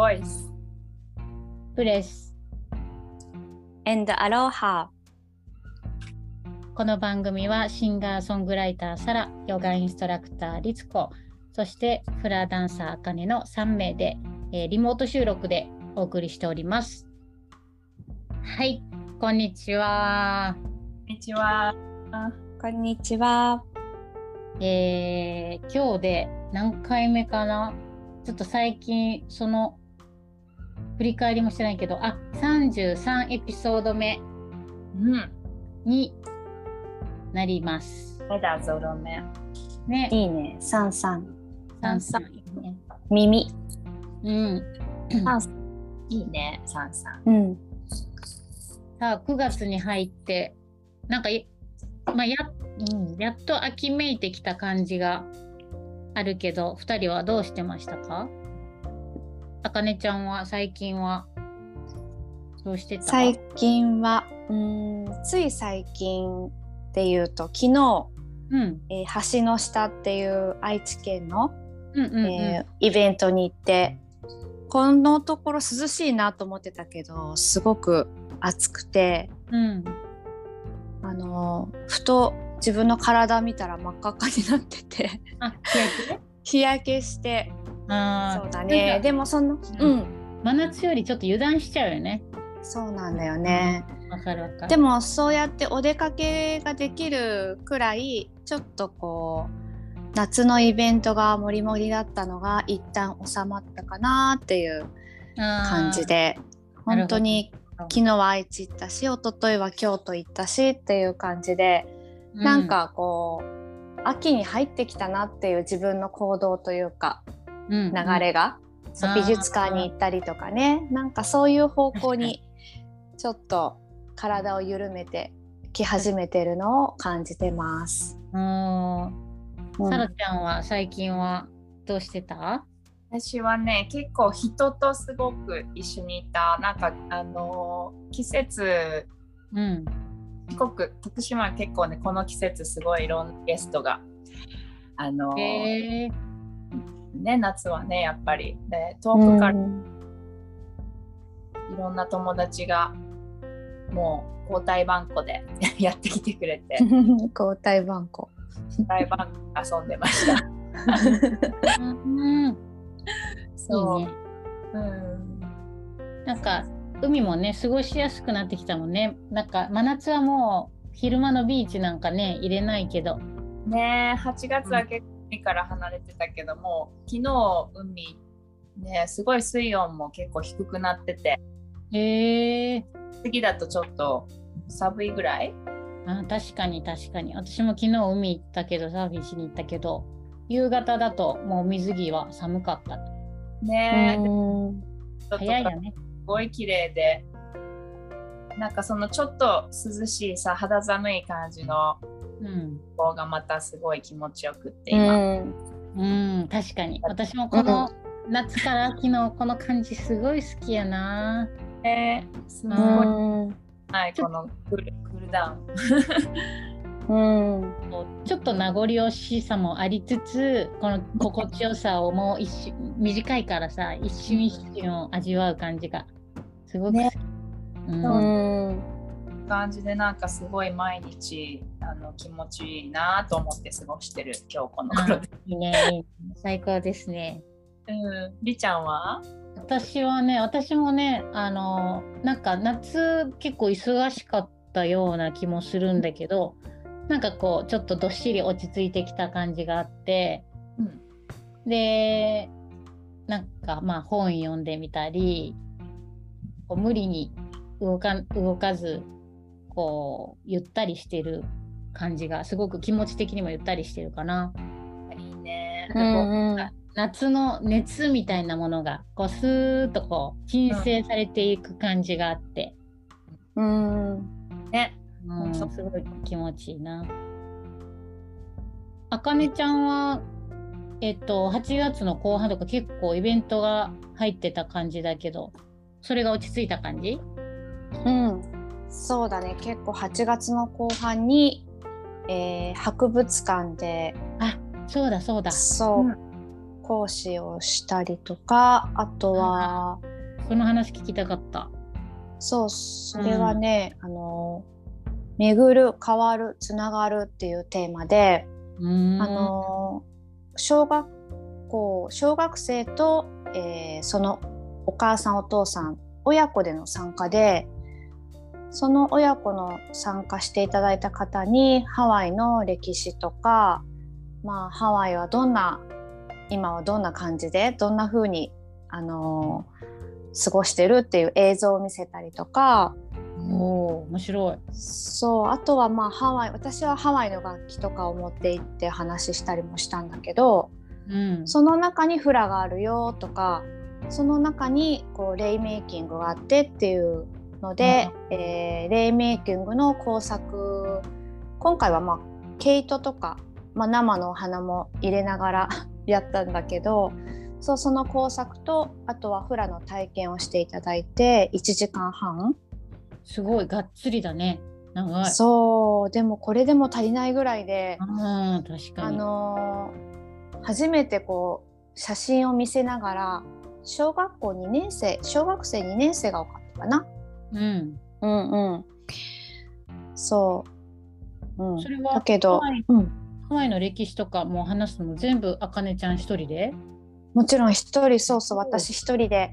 voice. プレス。And Aloha. この番組はシンガーソングライターサラヨガインストラクターリツコそしてフラダンサーあかねの3名で、えーリモート収録でお送りしております。はいこんにちは、こんにちは。こんにちは。えー今日で何回目かな？ちょっと最近その振り返りもしてないけどあ33エピソード目うん。になります。メダゾロメ。ね。いいね。サンサン33ね耳。うん。いいね、サンさん。うん。さあ9月に入ってなんかい、まあ、やうん、やっと秋めいてきた感じがあるけど2人はどうしてましたか？あかねちゃんは最近は？どうしてた？最近はうーんつい最近っていうと昨日、うん。えー橋の下っていう愛知県の、うんうんうん。えーイベントに行ってこのところ涼しいなと思ってたけどすごく暑くてうん。あのーふと自分の体見たら真っ赤っかになってて 日焼けしてあーそうだね。かでもそのううん。ん真夏よりちょっと油断しちゃうよね。そうなんだよね、わかるわかる。でもそうやってお出かけができるくらいちょっとこう夏のイベントがもりもりだったのが一旦収まったかなっていう感じで本当に昨日は愛知行ったし一昨日は京都行ったしっていう感じで、どなんかこう秋に入ってきたなっていう自分の行動というかうん流れが、そうあー美術館に行ったりとかね。なんかそういう方向にちょっと体を緩めてき始めてるのを感じてます。うん。うん。さらちゃんは最近はどうしてた？私はね、結構人とすごく一緒にいた。なんか、あのー季節、うん。すごく、徳島は結構ね、この季節すごいいろんなゲストが、あのーね、夏はね、やっぱり。で、遠くからうんいろんな友達が、もう交代番号で やってきてくれて、交代番号。交代番号遊んでました。うんそう。いいねうんなんか海もね過ごしやすくなってきたもんねなんか真夏はもう昼間のビーチなんかね入れないけどねえ8月は結構海から離れてたけども昨日海ねすごい水温も結構低くなってて。へえ。次だとちょっと寒いぐらい？あ確かに確かに。私も昨日海行ったけどサーフィンしに行ったけど夕方だともう水着は寒かった。ねえ、早いよね。ごい綺麗で。なんかそのちょっと涼しいさ肌寒い感じのうん。方がまた。すごい気持ちよくってう今、ん。うん。確かに。私もこの夏から秋のこの感じすごい好きやな。ね。すごい、うん。はい、このクールクールダウン。うん。こうちょっと名残惜しさもありつつこの心地よさをもう一瞬短いからさ一瞬一瞬を味わう感じがすごく好き、うんうん感じでなんかすごい毎日あの気持ちいいなと思って過ごしてる今日この頃で。いいねいいね最高ですね。うん、りちゃんは？私はね私もねあのなんか夏結構忙しかったような気もするんだけどなんかこうちょっとどっしり落ち着いてきた感じがあってうん。でなんかまあ本読んでみたりこう無理に動か動かずこうゆったりしてる感じがすごく気持ち的にもゆったりしてるかな。いいね。うん夏の熱みたいなものがこうスーッとこう鎮静されていく感じがあって、うんね。うん、すごい気持ちいいな。あかねちゃんはえっと8月の後半とか結構イベントが入ってた感じだけどそれが落ち着いた感じ？うん、そうだね。結構8月の後半に、えー博物館であそうだそうだ。そう、うん。講師をしたりとかあとはその話聞きたかった。そうそれはね、あの巡る変わるつながるっていうテーマで、あの小学校小学生と、えーそのお母さんお父さん親子での参加でその親子の参加していただいた方にハワイの歴史とか、まあ、ハワイはどんな今はどんな感じでどんな風にあの過ごしてるっていう映像を見せたりとかおお面白い。そうあとはまあハワイ私はハワイの楽器とかを持って行って話したりもしたんだけどうん。その中にフラがあるよとかその中にこうレイメイキングがあってっていうので、えーレイメイキングの工作今回はまあ毛糸とか、まあ、生のお花も入れながら やったんだけどそうその工作とあとはフラの体験をしていただいて1時間半すごいがっつりだね。長い。そうでもこれでも足りないぐらいで、うん確かあに。のー初めてこう写真を見せながら小学校2年生小学生2年生が多かったかな。うん。うんうん。そう。うんそ、れはだけどハワイ、うん、ハワイの歴史とかも話すのも全部あかねちゃん一人で？もちろん一人そうそう私一人で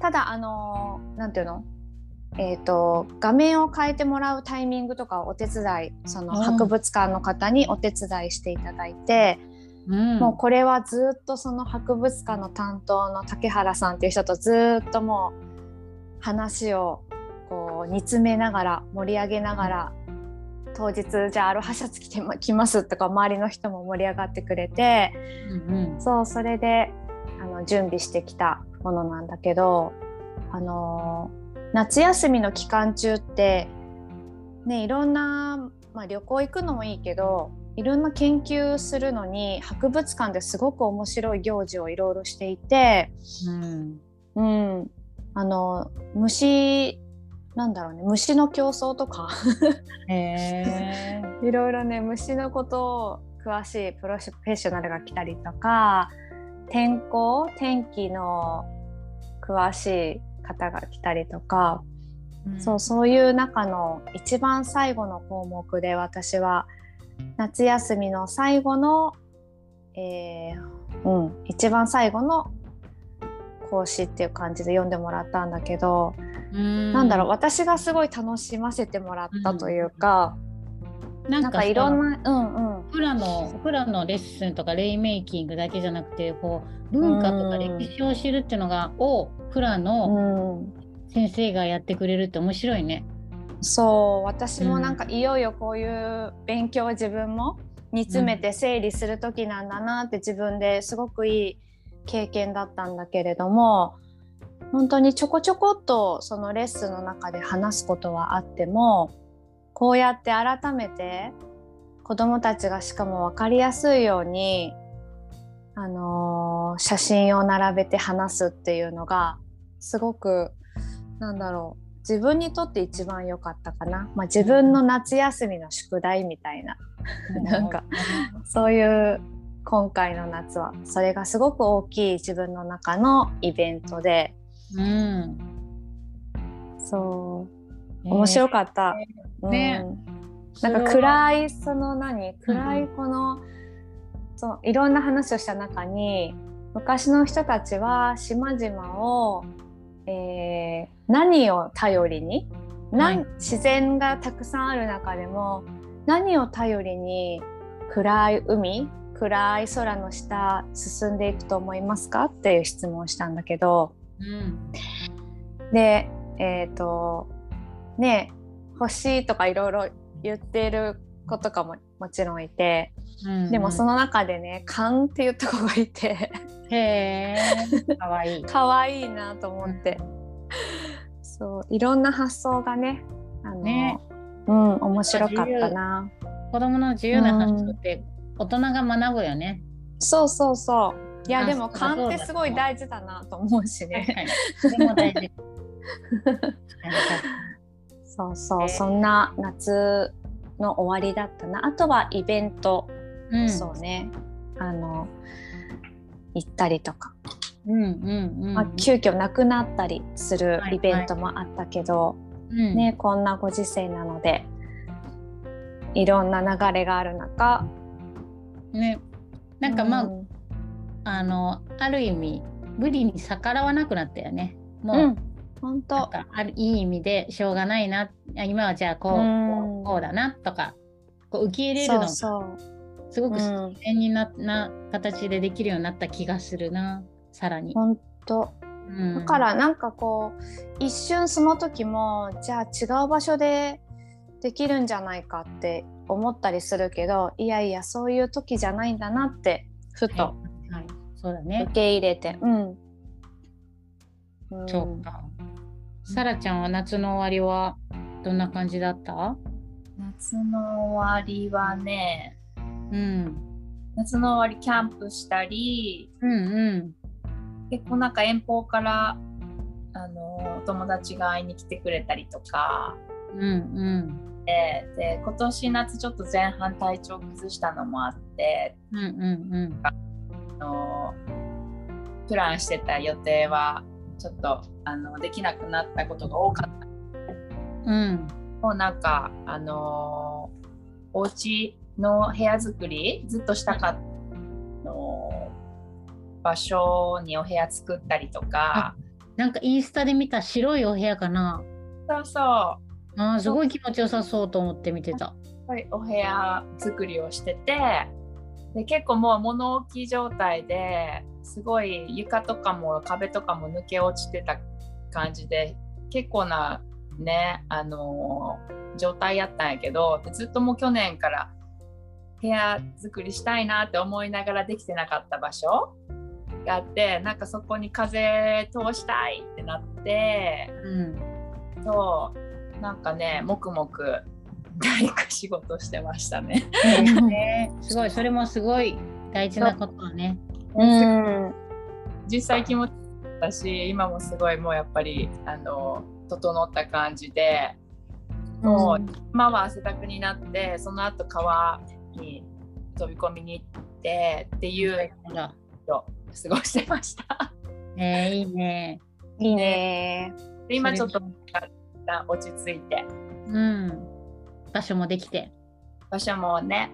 ただあのーなんていうの？えー、と画面を変えてもらうタイミングとかをお手伝いそのうん博物館の方にお手伝いしていただいて、うん。もうこれはずっとその博物館の担当の竹原さんっていう人とずっともう話をこう煮詰めながら盛り上げながら当日じゃあアロハシャツ着てま来ますとか周りの人も盛り上がってくれてうんうん。そうそれであの準備してきたものなんだけどあのー夏休みの期間中ってねいろんな、まあ、旅行行くのもいいけどいろんな研究するのに博物館ですごく面白い行事をいろいろしていて、うん。うん、あの虫なんだろうね虫の競争とかへえ。いろいろね虫のことを詳しいプロフェッショナルが来たりとか天候天気の詳しい方が来たりとか、そうそういう中の一番最後の項目で私は夏休みの最後の、えーうん、一番最後の講師っていう感じで読んでもらったんだけど、うん。なんだろう私がすごい楽しませてもらったというか、なんかなんかいろんな。なうんうんフラのフラのレッスンとかレイメイキングだけじゃなくてこう文化とか歴史を知るっていうのがをフラのうん、先生がやってくれるって面白いね。そう私もなんかいよいよこういう勉強を自分も煮詰めて整理する時なんだなって自分ですごくいい経験だったんだけれども本当にちょこちょこっとそのレッスンの中で話すことはあってもこうやって改めて子どもたちがしかも分かりやすいように、あのー写真を並べて話すっていうのがすごくなんだろう自分にとって一番良かったかな、まあ、自分の夏休みの宿題みたいな。なんかそういう今回の夏はそれがすごく大きい自分の中のイベントで。うん。そう。面白かった。ね。うん。なんか暗いその何？暗いこの、そういろんな話をした中に昔の人たちは島々を、えー何を頼りに、なんはい。自然がたくさんある中でも何を頼りに暗い海？暗い空の下進んでいくと思いますかっていう質問をしたんだけど。うん。でえっ、とね星とかいろいろ言ってる子とかももちろんいて、うんでもその中でね「勘」って言った子がいて。へえ。かわいい。可愛いなと思って、そういろんな発想がねあのね。うん面白かったな。子供の自由な発想って大人が学ぶよね。そうそうそう。いやあでも勘ってすごい大事だなと思うしね。はい。それも大事。そうそう、えーそんな夏の終わりだったな。あとはイベント。うん。そうね。あの行ったりとか、うんうんうん。まあ、急遽なくなったりするはい。イベントもあったけど、うん。ね、こんなご時世なのでいろんな流れがある中ね。なんかまあ、うん。あのある意味無理に逆らわなくなったよね。もう、うん、本当。あるいい意味でしょうがないな。あ今はじゃあこう,、うん。こうだなとかこう受け入れるのがすごくうん。自然にな,、な形でできるようになった気がするな。さらに。本当。うん。だからなんかこう一瞬その時もじゃあ違う場所でできるんじゃないかって思ったりするけどいやいやそういう時じゃないんだなってふとはいはい、そうだね受。け入れて、うん、うんそうか。さらちゃんは夏の終わりはどんな感じだった？夏の終わりはねうん。夏の終わりキャンプしたりうんうん。結構なんか遠方からあのお友達が会いに来てくれたりとかうんうん。でで今年夏ちょっと前半体調崩したのもあってうんうんあのプランしてた予定はちょっとあのできなくなったことが多かったうん。うん。もうなんかあのお家の部屋作りずっとしたかったの場所にお部屋作ったりとかなんかインスタで見た白いお部屋かな。そうそうあーすごい気持ちよさそうと思って見てた。はいお部屋作りをしててで結構もう物置き状態ですごい床とかも壁とかも抜け落ちてた感じで結構なねあのー状態やったんやけどでずっともう去年から部屋作りしたいなって思いながらできてなかった場所があってなんかそこに風通したいってなってうん。そうなんかね黙々 大工仕事してましたね。ね、すごいそれもすごい大事なことだね。うん実際気持ちだし今もすごいもうやっぱりあの整った感じでもう今は汗だくになってその後川に飛び込みに行ってっていうのを過ごしてました。えー、いいね。いいねで今ちょっと旦落ち着いてうん。場所もできて。場所もね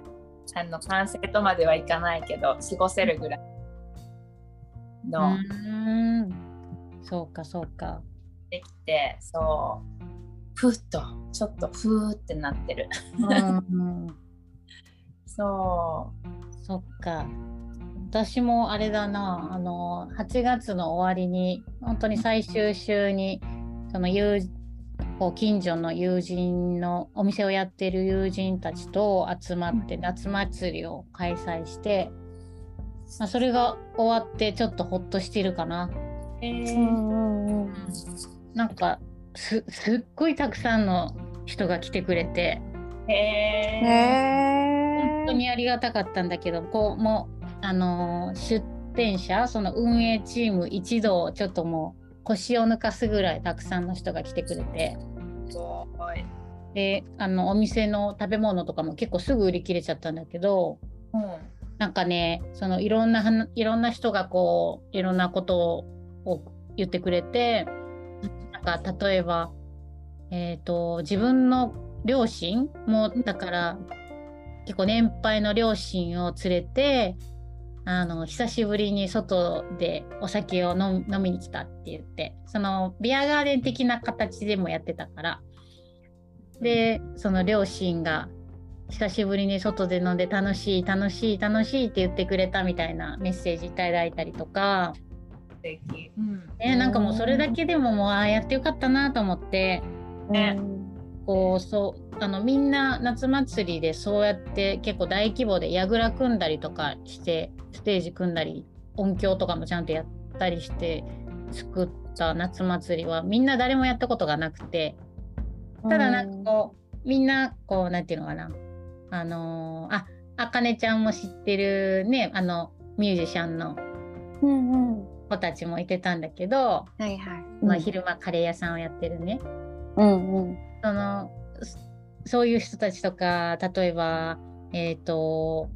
あの完成とまではいかないけど過ごせるぐらいのうん。そうかそうか。できて、そうふっとちょっとふーってなってる。うん。そそっか。私もあれだな、あの、8月の終わりに、本当に最終週に、その友こう近所の友人のお店をやってる友人たちと集まって夏祭りを開催して、まあ、それが終わってちょっとほっとしてるかな。う。えうーんうんうんなんかすすっごいたくさんの人が来てくれてえ。本当にありがたかったんだけどこうもうあのー出店者その運営チーム一同ちょっともう腰を抜かすぐらいたくさんの人が来てくれて。であのお店の食べ物とかも結構すぐ売り切れちゃったんだけどうん。なんかねそのいろんな話いろんな人がこういろんなことを言ってくれてなんか例えば、えー、と自分の両親もだから結構年配の両親を連れてあの久しぶりに外でお酒を飲飲みに来たって言ってそのビアガーデン的な形でもやってたからでその両親が久しぶりに外で飲んで楽しい楽しい楽しいって言ってくれたみたいなメッセージいただいたりとか、素敵。うん。ね、なんかもうそれだけでももうああやってよかったなと思ってねこうそうあのみんな夏祭りでそうやって結構大規模で櫓組んだりとかしてステージ組んだり音響とかもちゃんとやったりして作った夏祭りはみんな誰もやったことがなくてただなんかこうみんなこうなんていうのかなあのーああかねちゃんも知ってるねあのミュージシャンの子たちもいてたんだけど、はいはい。まあ、昼間カレー屋さんをやってるね。うんうん。そのそそういう人たちとか例えばえっ、と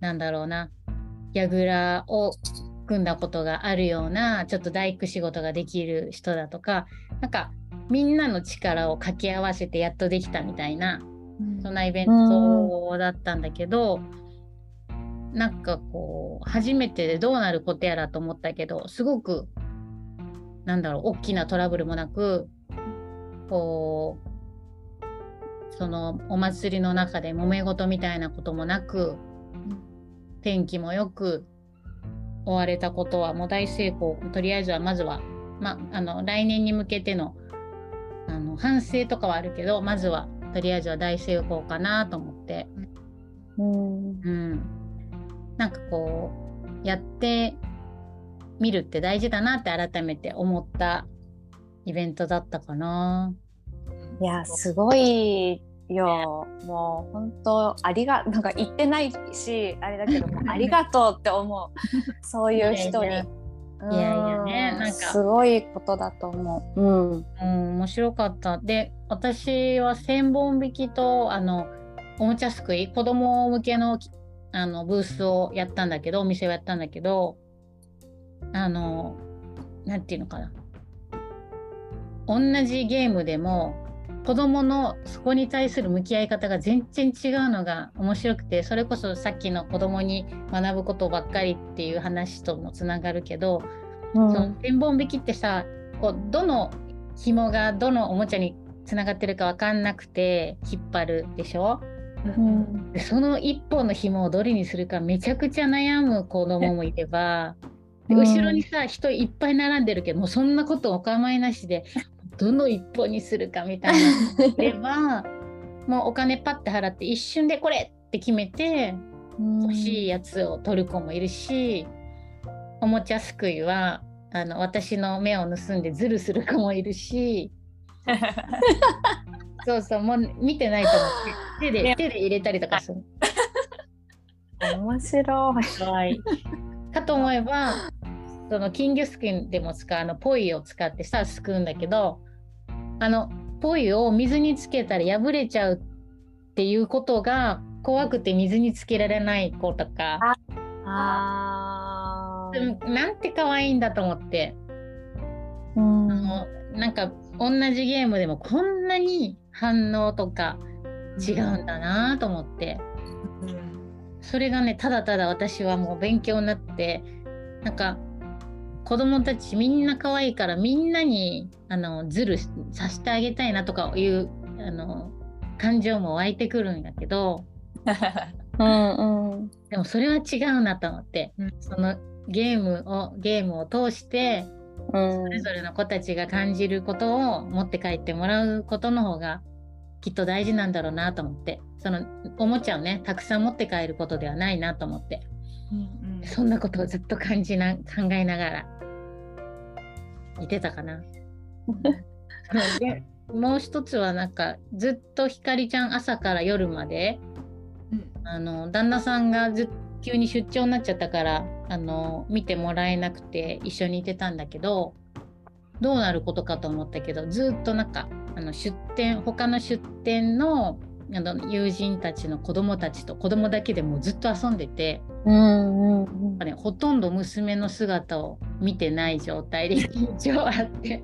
なんだろうな櫓を組んだことがあるようなちょっと大工仕事ができる人だとかなんかみんなの力を掛け合わせてやっとできたみたいな、そんなイベントだったんだけど、うん、なんかこう初めてでどうなることやらと思ったけどすごくなんだろう大きなトラブルもなくこうそのお祭りの中で揉め事みたいなこともなく天気もよく終われたことはもう大成功。とりあえずはまずは、まあ、の来年に向けてのあの反省とかはあるけどまずはとりあえずは大成功かなと思って、うん、うん、なんかこうやってみるって大事だなって改めて思ったイベントだったかな。いやすごいよもう本当ありがなんか言ってないしあれだけどもありがとうって思うそういう 人に。いやいやねなんかすごいことだと思う。うん、うん、面白かった。で私は千本引きとあのおもちゃすくい子供向けのあのブースをやったんだけどお店をやったんだけどあの何て言うのかな同じゲームでも子どものそこに対する向き合い方が全然違うのが面白くてそれこそさっきの子どもに学ぶことばっかりっていう話ともつながるけど、うん、その天本引きってさこうどの紐がどのおもちゃにつながってるか分かんなくて引っ張るでしょ、うん、でその一本の紐をどれにするかめちゃくちゃ悩む子どももいれば後ろにさ人いっぱい並んでるけどもうそんなことお構いなしでどの一本にするかみたいなではもうお金パッて払って一瞬でこれって決めて欲しいやつを取る子もいるしおもちゃすくいはあの私の目を盗んでズルする子もいるし そうそうもう見てないと思って手で手で入れたりとかする。面白い。はい。かと思えばその金魚すくいでも使うあのポイを使ってさすくうんだけどあのポイを水につけたら破れちゃうっていうことが怖くて水につけられない子とか。あなんて可愛いんだと思って。うん。なんか同じゲームでもこんなに反応とか違うんだなと思って、うん、それがねただただ私はもう勉強になってなんか子供たちみんな可愛いからみんなにあのズルさせてあげたいなとかいうあの感情も湧いてくるんだけど うんうん、でもそれは違うなと思って、うん、そのゲームをゲームを通して、うん、それぞれの子たちが感じることを持って帰ってもらうことの方がきっと大事なんだろうなと思ってそのおもちゃをねたくさん持って帰ることではないなと思って、うんうん、そんなことをずっと感じな考えながらいてたかな。でもう一つはなんかずっとひかりちゃん朝から夜まで、うん、あの旦那さんがず急に出張になっちゃったからあの見てもらえなくて一緒にいてたんだけどどうなることかと思ったけどずっとなんかあの出店他の出店のあの友人たちの子供たちと子供だけでもずっと遊んでて、うんうんね、ほとんど娘の姿を見てない状態で 緊張あって。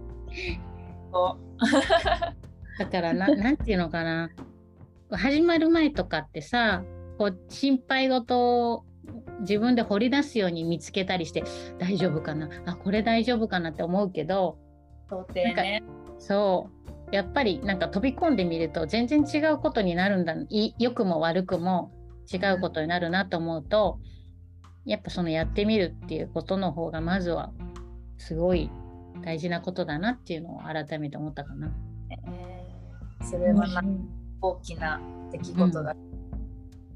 だからな なんていうのかな。始まる前とかってさこう心配事を自分で掘り出すように見つけたりして大丈夫かな。あこれ大丈夫かなって思うけどね。そう。やっぱりなんか飛び込んでみると全然違うことになるんだ。良くも悪くも違うことになるなと思うとやっぱそのやってみるっていうことの方がまずはすごい大事なことだなっていうのを改めて思ったかな。えー、それは大きな出来事だ、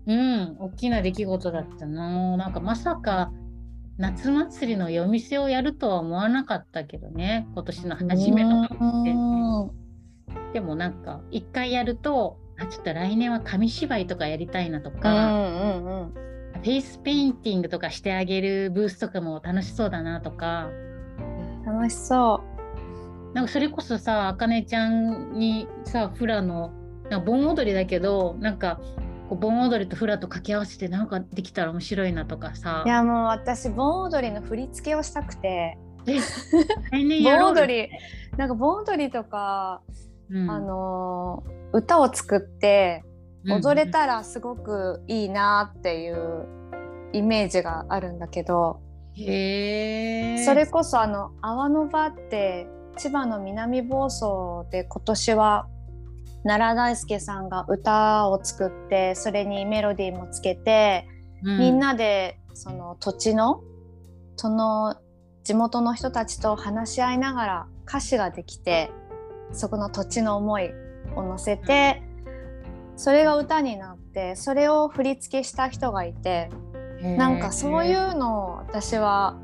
うん、うん、大きな出来事だったな。なんかまさか夏祭りの夜店をやるとは思わなかったけどね今年の初めのでもなんか一回やるとあちょっと来年は紙芝居とかやりたいなとか、うんうんうん、フェイスペインティングとかしてあげるブースとかも楽しそうだなとか。楽しそう。なんかそれこそさあかねちゃんにさフラのなんか盆踊りだけどなんかこう盆踊りとフラと掛け合わせてなんかできたら面白いなとかさ。いやもう私盆踊りの振り付けをしたくて。盆踊りなんか盆踊りとか、うん。あのー歌を作って踊れたらすごくいいなっていうイメージがあるんだけど、へえそれこそあの泡の場って千葉の南房総で今年は奈良大輔さんが歌を作ってそれにメロディーもつけて、みんなでその土地のその地元の人たちと話し合いながら歌詞ができてそこの土地の思いを乗せて、それが歌になってそれを振り付けした人がいてなんかそういうのを私は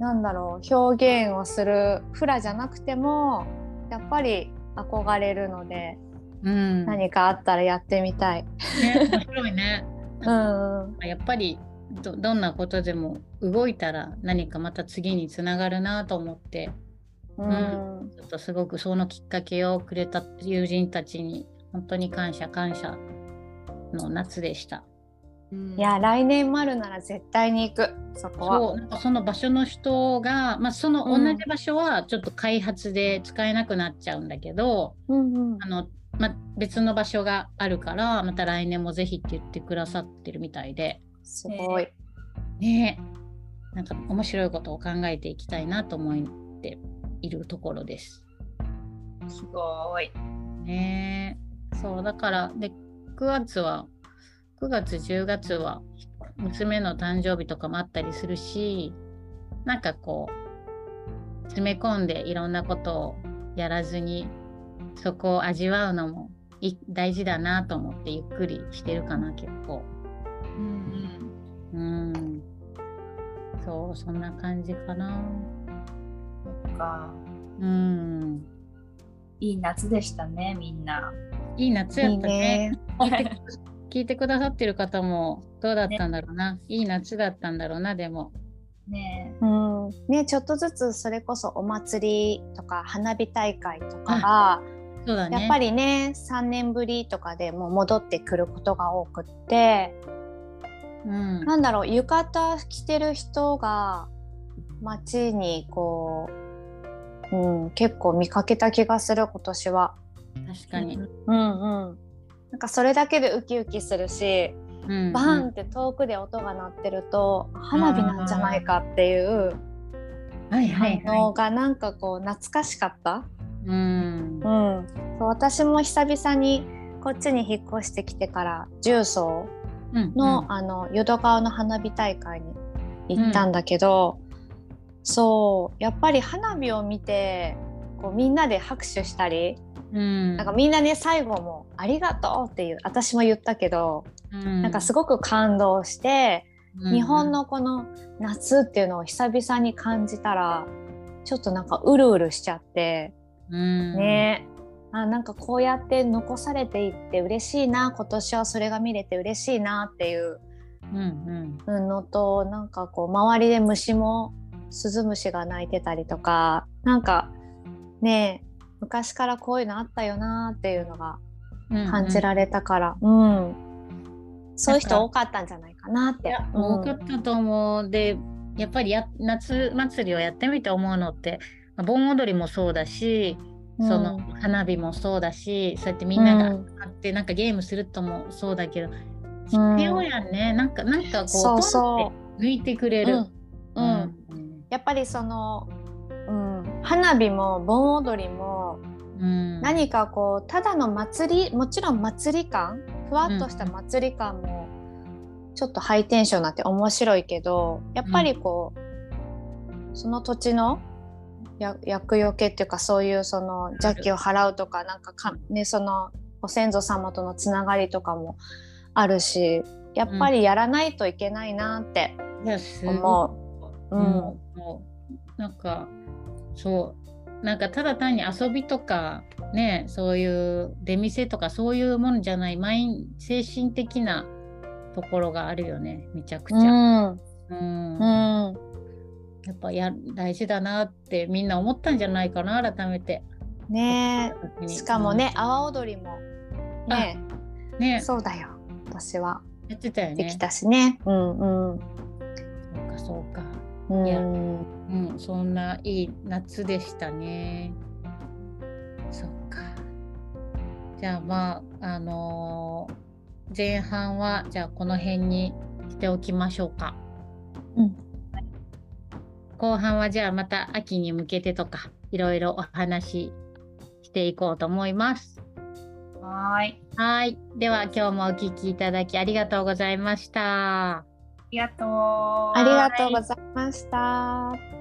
なんだろう表現をするフラじゃなくてもやっぱり憧れるので、うん、何かあったらやってみたい。ね、面白いね。うんうんやっぱりどどんなことでも動いたら何かまた次につながるなと思ってうんちょっとすごくそのきっかけをくれた友人たちに本当に感謝感謝の夏でした。うんいや来年もあるなら絶対に行くそこは。そうなんかその場所の人が、まあ、その同うんじ場所はちょっと開発で使えなくなっちゃうんだけど、うんうんあのま、別の場所があるからまた来年もぜひって言ってくださってるみたいで。すごい。ねえなんか面白いことを考えていきたいなと思っているところです。すごい。ねえそうだからで9月は9月10月は娘の誕生日とかもあったりするしなんかこう詰め込んでいろんなことをやらずにそこを味わうのもい大事だなと思ってゆっくりしてるかな結構。うんうんそうそんな感じかな。か。うんいい夏でしたね、みんな。いい夏やったね。ね。聞いて 聞いてくださってる方もどうだったんだろうな、いい夏だったんだろうなでも。ねうん、ねちょっとずつそれこそお祭りとか花火大会とかが、そうだね。やっぱりね3年ぶりとかでもう戻ってくることが多くってうん、なんだろう浴衣着てる人が街にこう、うん、結構見かけた気がする今年は。確かに。うんうん、なんかそれだけでウキウキするし、うんバーンって遠くで音が鳴ってると花火なんじゃないかっていう反応はがなんかこう懐かしかった。い。うんうん、私も久々にこっちに引っ越してきてから重曹うんの,、あの淀川の花火大会に行ったんだけど、そう。やっぱり花火を見てこうみんなで拍手したり、うん、なんかみんなね最後も「ありがとう」っていう私も言ったけど、うん。なんかすごく感動して、うん。日本のこの夏っていうのを久々に感じたらちょっとなんかうるうるしちゃって。うん、ね。あなんかこうやって残されていって嬉しいな今年はそれが見れて嬉しいなっていううんうん。のとなんかこう周りで虫もスズムシが鳴いてたりとかなんかね昔からこういうのあったよなっていうのがうん感じられたから、うんそういう人多かったんじゃないかなって。うん多かったと思う。で、やっぱりや夏祭りをやってみて思うのって、まあ盆踊りもそうだし、そのうん花火もそうだし、そうやってみんながうん集まってなんかゲームするともそうだけど、うん必要やんね。なんか、なんかこう、そうそう抜いてくれる。っぱりその、うん、花火も盆踊りもうん何かこうただの祭りもちろん祭り感ふわっとした祭り感もちょっとハイテンションになって面白いけどやっぱりこう、その土地のや厄除けっていうかそういうその邪気を払うとかなんかか、ね、そのご先祖様とのつながりとかもあるしやっぱりやらないといけないなって思う。うんもうなんかそう。なんかただ単に遊びとかねそういう出店とかそういうものじゃないマイン精神的なところがあるよね。めちゃくちゃ。うん。うん。うん。やっぱや大事だなってみんな思ったんじゃないかな改めて。ねえ。しかもね、阿波踊りも。ねねそうだよ。私は。やってたよね。できたしね。うんうん。そうかそうか。うんいやうん。そんないい夏でしたね。そっか。じゃあまああのー前半はじゃあこの辺にしておきましょうか。うん。後半はじゃあまた秋に向けてとかいろいろお話ししていこうと思います。はーい。はい。では今日もお聞きいただきありがとうございました。ありがとう。ありがとうございました。